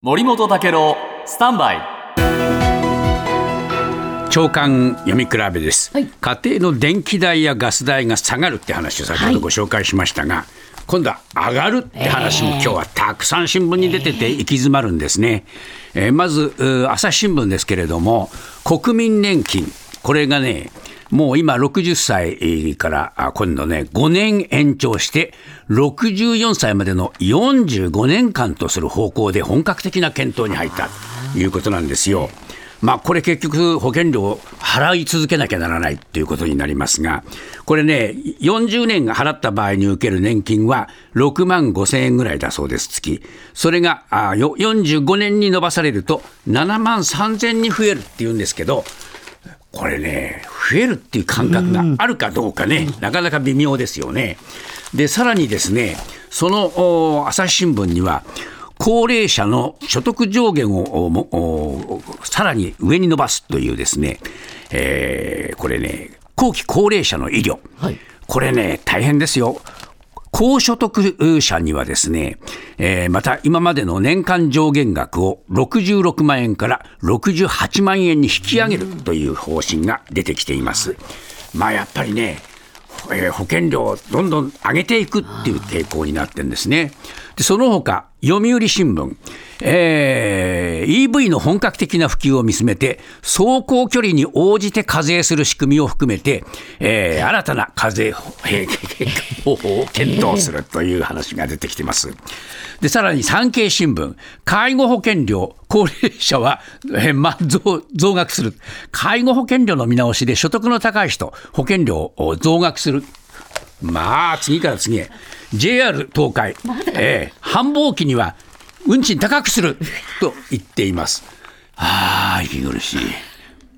森本武郎スタンバイ。長官読み比べです、はい。家庭の電気代やガス代が下がるって話を先ほどご紹介しましたが、今度は上がるって話も今日はたくさん新聞に出てて行き詰まるんですね、えーまず朝日新聞ですけれども国民年金。これがねもう今60歳から今度ね5年延長して64歳までの45年間とする方向で本格的な検討に入ったということなんですよ。まあ、これ結局保険料を払い続けなきゃならないということになりますが、これね、40年払った場合に受ける年金は6万5千円ぐらいだそうです、月。それがあ45年に伸ばされると7万3千に増えるっていうんですけど、これね、増えるっていう感覚があるかどうかね、なかなか微妙ですよね。で、さらにですね、そのお朝日新聞には、高齢者の所得上限をさらに上に伸ばすというですね、えーこれね、後期高齢者の医療、はいこれね、大変ですよ。高所得者にはですね、えーまた今までの年間上限額を66万円から68万円に引き上げるという方針が出てきています。まあやっぱりね、えー保険料をどんどん上げていくっていう傾向になってるんですね。でその他、読売新聞、えー EV の本格的な普及を見つめて、走行距離に応じて課税する仕組みを含めて、えー新たな課税方方法を検討するという話が出てきています。で、さらに産経新聞、介護保険料、高齢者は、えーまあ、増増額する。介護保険料の見直しで所得の高い人、保険料を増額する。まあ、次から次へ。JR 東海、えー繁忙期には運賃高くすると言っています。ああ、息苦しい。